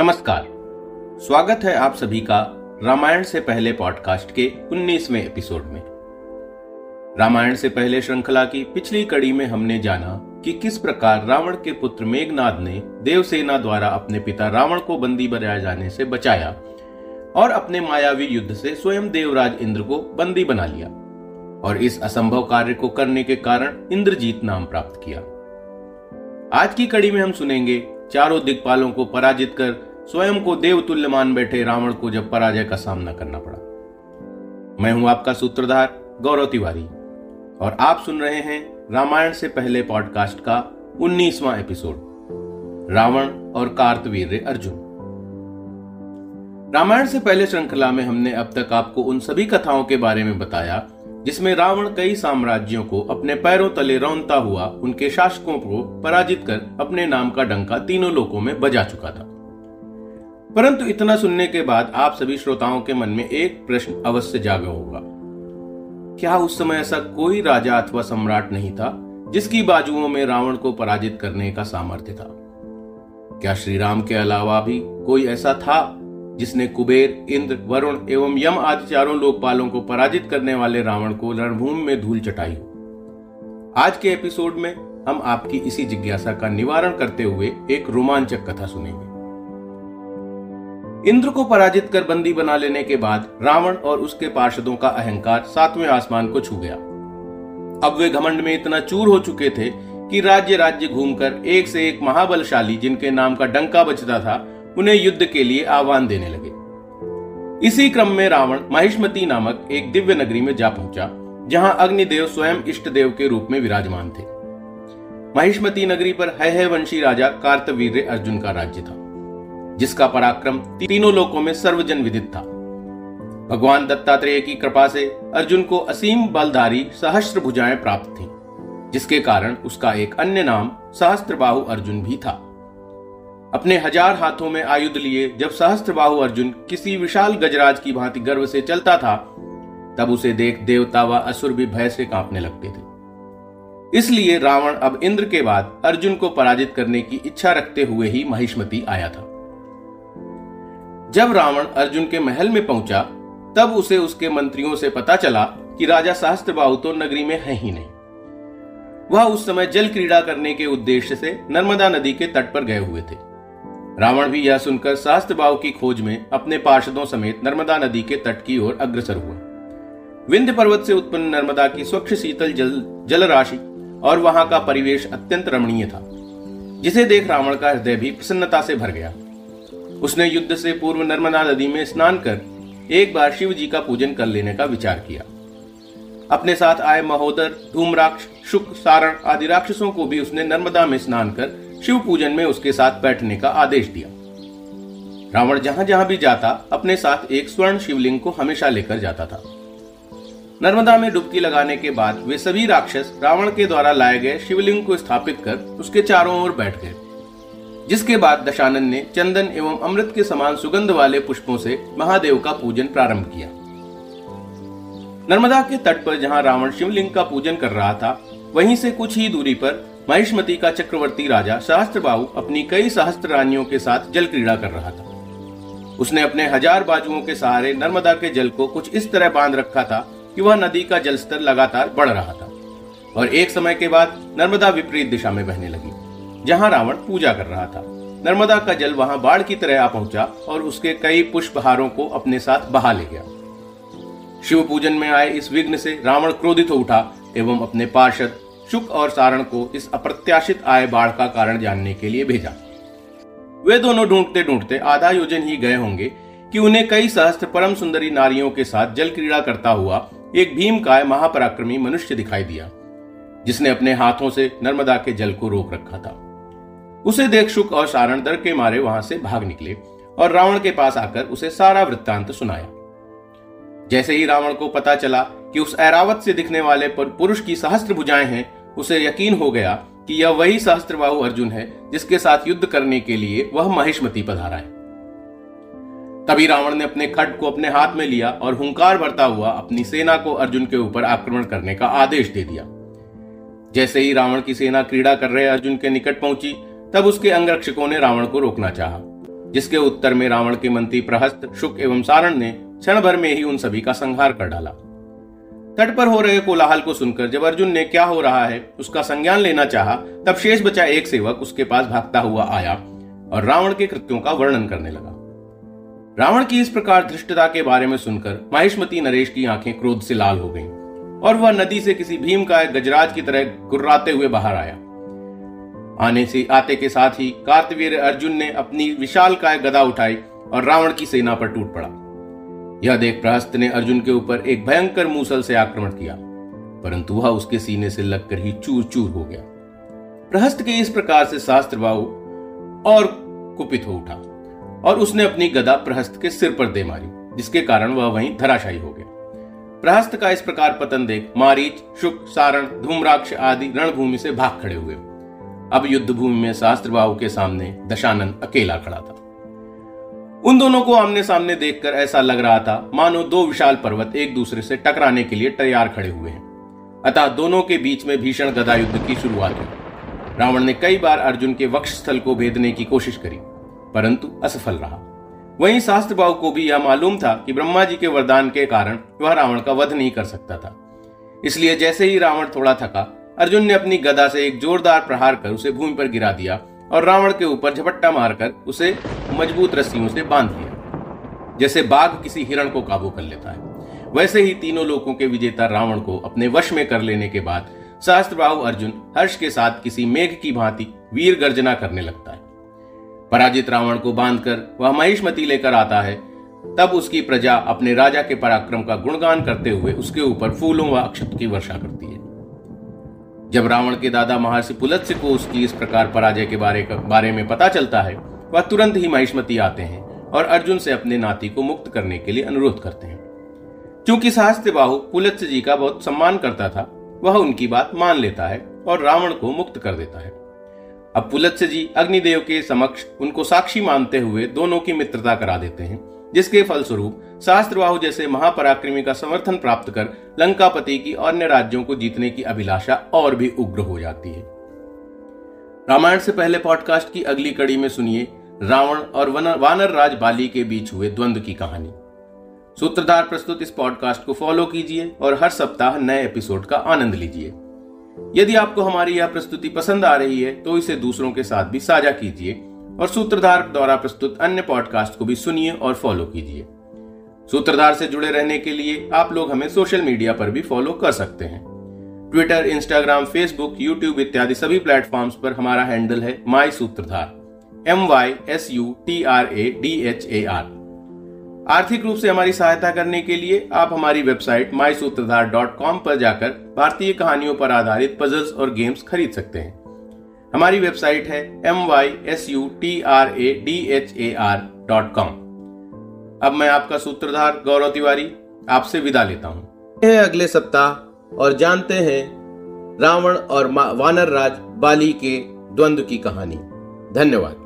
नमस्कार। स्वागत है आप सभी का रामायण से पहले पॉडकास्ट के 19वें एपिसोड में। रामायण से पहले श्रृंखला की पिछली कड़ी में हमने जाना कि किस प्रकार रावण के पुत्र मेघनाद ने देवसेना द्वारा अपने पिता रावण को बंदी बनाए जाने से बचाया और अपने मायावी युद्ध से स्वयं देवराज इंद्र को बंदी बना लिया और इस असंभव कार्य को करने के कारण इंद्रजीत नाम प्राप्त किया। आज की कड़ी में हम सुनेंगे चारों दिग्पालों को पराजित कर स्वयं को देवतुल्य मान बैठे रावण को जब पराजय का सामना करना पड़ा। मैं हूँ आपका सूत्रधार गौरव तिवारी, और आप सुन रहे हैं रामायण से पहले पॉडकास्ट का उन्नीसवां एपिसोड, रावण और कार्तवीर अर्जुन। रामायण से पहले श्रृंखला में हमने अब तक आपको उन सभी कथाओं के बारे में बताया, जिसमें रावण कई साम्राज्यों को अपने पैरों तले रौनता हुआ उनके शासकों को पराजित कर अपने नाम का डंका तीनों लोकों में बजा चुका था। परंतु इतना सुनने के बाद आप सभी श्रोताओं के मन में एक प्रश्न अवश्य जागा होगा। क्या उस समय ऐसा कोई राजा अथवा सम्राट नहीं था, जिसकी बाजुओं में रावण को पराजित करने का सामर्थ्य था? क्या श्री राम के अलावा भी कोई ऐसा था, जिसने कुबेर, इंद्र, वरुण एवं यम आदि चारों लोकपालों को पराजित करने वाले रावण को रणभूमि में धूल चटाई? हो आज के एपिसोड में हम आपकी इसी जिज्ञासा का निवारण करते हुए एक रोमांचक कथा सुनेंगे। इंद्र को पराजित कर बंदी बना लेने के बाद रावण और उसके पार्षदों का अहंकार सातवें आसमान को छू गया। अब वे घमंड में इतना चूर हो चुके थे कि राज्य राज्य घूमकर एक से एक महाबलशाली जिनके नाम का डंका बचता था, उन्हें युद्ध के लिए आह्वान देने लगे। इसी क्रम में रावण महिष्मती नामक एक दिव्य नगरी में जा पहुँचा, जहाँ अग्निदेव स्वयं इष्ट देव के रूप में विराजमान थे। महिष्मती नगरी पर है वंशी राजा कार्तवीर अर्जुन का राज्य था। जिसका पराक्रम तीनों लोकों में सर्वजन विदित था। भगवान दत्तात्रेय की कृपा से अर्जुन को असीम बलधारी सहस्त्र भुजाएँ प्राप्त थीं, जिसके कारण उसका एक अन्य नाम सहस्त्रबाहु अर्जुन भी था। अपने हज़ार हाथों में आयुध लिए जब सहस्त्रबाहु अर्जुन किसी विशाल गजराज की भांति गर्व से चलता था तब उसे देख देवता व असुर भी भय से कांपने लगते थे। इसलिए रावण अब इंद्र के बाद अर्जुन को पराजित करने की इच्छा रखते हुए ही महिष्मति आया था। जब रावण अर्जुन के महल में पहुँचा, तब उसे उसके मंत्रियों से पता चला कि राजा सहस्त्र तो नगरी में है ही नहीं। वह उस समय जल क्रीड़ा करने के उद्देश्य से नर्मदा नदी के तट पर गए हुए थे। रावण भी यह सुनकर भाव की खोज में अपने पार्षदों समेत नर्मदा नदी के तट की ओर अग्रसर हुआ। विंध्य पर्वत से उत्पन्न नर्मदा की स्वच्छ शीतल जल जल राशि और वहाँ का परिवेश अत्यंत रमणीय था, जिसे देख रावण का हृदय भी प्रसन्नता से भर गया। उसने युद्ध से पूर्व नर्मदा नदी में स्नान कर एक बार शिव जी का पूजन कर लेने का विचार किया। अपने साथ आए महोदर, धूमराक्ष, शुक, सारण आदि राक्षसों को भी उसने नर्मदा में स्नान कर शिव पूजन में उसके साथ बैठने का आदेश दिया। रावण जहाँ जहाँ भी जाता, अपने साथ एक स्वर्ण शिवलिंग को हमेशा लेकर जाता था। नर्मदा में डुबकी लगाने के बाद वे सभी राक्षस रावण के द्वारा लाए गए शिवलिंग को स्थापित कर उसके चारों ओर बैठ गए। जिसके बाद दशानन ने चंदन एवं अमृत के समान सुगंध वाले पुष्पों से महादेव का पूजन प्रारंभ किया। नर्मदा के तट पर जहाँ रावण शिवलिंग का पूजन कर रहा था, वहीं से कुछ ही दूरी पर महिष्मती का चक्रवर्ती राजा सहस्त्रबाहु अपनी कई सहस्त्र रानियों के साथ जल क्रीड़ा कर रहा था। उसने अपने हज़ार बाजुओं के सहारे नर्मदा के जल को कुछ इस तरह बाँध रखा था कि वह नदी का जल स्तर लगातार बढ़ रहा था और एक समय के बाद नर्मदा विपरीत दिशा में बहने लगी। जहाँ रावण पूजा कर रहा था। नर्मदा का जल वहाँ बाढ़ की तरह आ पहुँचा और उसके कई पुष्पहारों को अपने साथ बहा ले गया। शिव पूजन में आए इस विघ्न से रावण क्रोधित हो उठा एवं अपने पार्षद शुक और सारण को इस अप्रत्याशित आय बाढ़ का कारण जानने के लिए भेजा। वे दोनों ढूंढते ढूंढते आधा योजन ही गए होंगे कि उन्हें कई सहस्त्र परम सुंदरी नारियों के साथ जल क्रीड़ा करता हुआ एक भीम काय महापराक्रमी मनुष्य दिखाई दिया, जिसने अपने हाथों से नर्मदा के जल को रोक रखा था। उसे देख शुक और सारण दर के मारे वहाँ से भाग निकले और रावण के पास आकर उसे सारा वृत्तांत सुनाया। जैसे ही रावण को पता चला कि उस ऐरावत से दिखने वाले पर पुरुष की सहस्त्र भुजाएँ हैं, उसे यकीन हो गया कि यह वही सहस्त्रबाहु अर्जुन है जिसके साथ युद्ध करने के लिए वह महिष्मती पधारा है। तभी रावण ने अपने खट को अपने हाथ में लिया और हुंकार भरता हुआ अपनी सेना को अर्जुन के ऊपर आक्रमण करने का आदेश दे दिया। जैसे ही रावण की सेना क्रीड़ा कर रहे अर्जुन के निकट पहुँची तब उसके अंगरक्षकों ने रावण को रोकना चाहा जिसके उत्तर में रावण के मंत्री प्रहस्त शुक एवं सारण ने क्षण भर में ही उन सभी का संहार कर डाला। तट पर हो रहे कोलाहल को सुनकर जब अर्जुन ने क्या हो रहा है उसका संज्ञान लेना चाहा, तब शेष बचा एक सेवक उसके पास भागता हुआ आया और रावण के कृत्यों का वर्णन करने लगा। रावण की इस प्रकार धृष्टता के बारे में सुनकर माहिष्मती नरेश की आँखें क्रोध से लाल हो गईं और वह नदी से किसी भीम का गजराज की तरह गुर्राते हुए बाहर आया। आने से आते के साथ ही कार्तवीर अर्जुन ने अपनी विशाल काय गदा उठाई और रावण की सेना पर टूट पड़ा। यह देख प्रहस्त ने अर्जुन के ऊपर एक भयंकर मूसल से आक्रमण किया, परंतु वह उसके सीने से लगकर ही चूर चूर हो गया। प्रहस्त के इस प्रकार से शास्त्र बाहु और कुपित हो उठा और उसने अपनी गदा प्रहस्त के सिर पर दे मारी, जिसके कारण वह वहीं धराशायी हो गया। प्रहस्त का इस प्रकार पतन देख मारीच, शुक, सारण, धूमराक्ष आदि रणभूमि से भाग खड़े हुए। अब युद्ध भूमि में शास्त्र के सामने दशानंद अकेला खड़ा था। उन दोनों को आमने सामने देखकर ऐसा लग रहा था, मानो दो विशाल पर्वत एक दूसरे से टकराने के लिए तैयार खड़े हुए हैं। अतः दोनों के बीच में भीषण गदा युद्ध की शुरुआत हुई। रावण ने कई बार अर्जुन के वक्ष स्थल को भेदने की कोशिश करी, परंतु असफल रहा। वहीं शास्त्र बाबू को भी यह मालूम था कि ब्रह्मा जी के वरदान के कारण वह रावण का वध नहीं कर सकता था। इसलिए जैसे ही रावण थोड़ा थका अर्जुन ने अपनी गदा से एक जोरदार प्रहार कर उसे भूमि पर गिरा दिया और रावण के ऊपर झपट्टा मारकर उसे मज़बूत रस्सियों से बाँध दिया, जैसे बाघ किसी हिरण को काबू कर लेता है। वैसे ही तीनों लोगों के विजेता रावण को अपने वश में कर लेने के बाद सहस्त्रबाहु अर्जुन हर्ष के साथ किसी मेघ की भांति वीर गर्जना करने लगता है। पराजित रावण को बांधकर वह महिष्मती लेकर आता है, तब उसकी प्रजा अपने राजा के पराक्रम का गुणगान करते हुए उसके ऊपर फूलों व अक्षत की वर्षा करती है। जब रावण के दादा महर्षि पुलत्स्य को उसकी इस प्रकार पराजय के बारे बारे में पता चलता है, वह तुरंत ही महिष्मति आते हैं और अर्जुन से अपने नाती को मुक्त करने के लिए अनुरोध करते हैं। क्योंकि सहस्त्र बाहु पुलत्स्य जी का बहुत सम्मान करता था, वह उनकी बात मान लेता है और रावण को मुक्त कर देता है। अब पुलत्स्य जी अग्निदेव के समक्ष उनको साक्षी मानते हुए दोनों की मित्रता करा देते हैं, जिसके फलस्वरूप शास्त्रबाहु जैसे महापराक्रमी का समर्थन प्राप्त कर लंकापति की अन्य राज्यों को जीतने की अभिलाषा और भी उग्र हो जाती है। रामायण से पहले पॉडकास्ट की अगली कड़ी में सुनिए रावण और वानर राज बाली के बीच हुए द्वंद्व की कहानी। सूत्रधार प्रस्तुत इस पॉडकास्ट को फॉलो कीजिए और हर सप्ताह नए एपिसोड का आनंद लीजिए। यदि आपको हमारी यह प्रस्तुति पसंद आ रही है तो इसे दूसरों के साथ भी साझा कीजिए और सूत्रधार द्वारा प्रस्तुत अन्य पॉडकास्ट को भी सुनिए और फॉलो कीजिए। सूत्रधार से जुड़े रहने के लिए आप लोग हमें सोशल मीडिया पर भी फॉलो कर सकते हैं। ट्विटर इंस्टाग्राम फेसबुक यूट्यूब इत्यादि सभी प्लेटफॉर्म्स पर हमारा हैंडल है my Sutradhar M Y S U T R A D H A R आर्थिक रूप से हमारी सहायता करने के लिए आप हमारी वेबसाइट माई सूत्रधार डॉट कॉम पर जाकर भारतीय कहानियों पर आधारित पजल्स और गेम्स खरीद सकते हैं। हमारी वेबसाइट है M Y S U T R A D H A R dot com अब मैं आपका सूत्रधार गौरव तिवारी आपसे विदा लेता हूँ। अगले सप्ताह और जानते हैं रावण और वानर राज बाली के द्वंद्व की कहानी। धन्यवाद।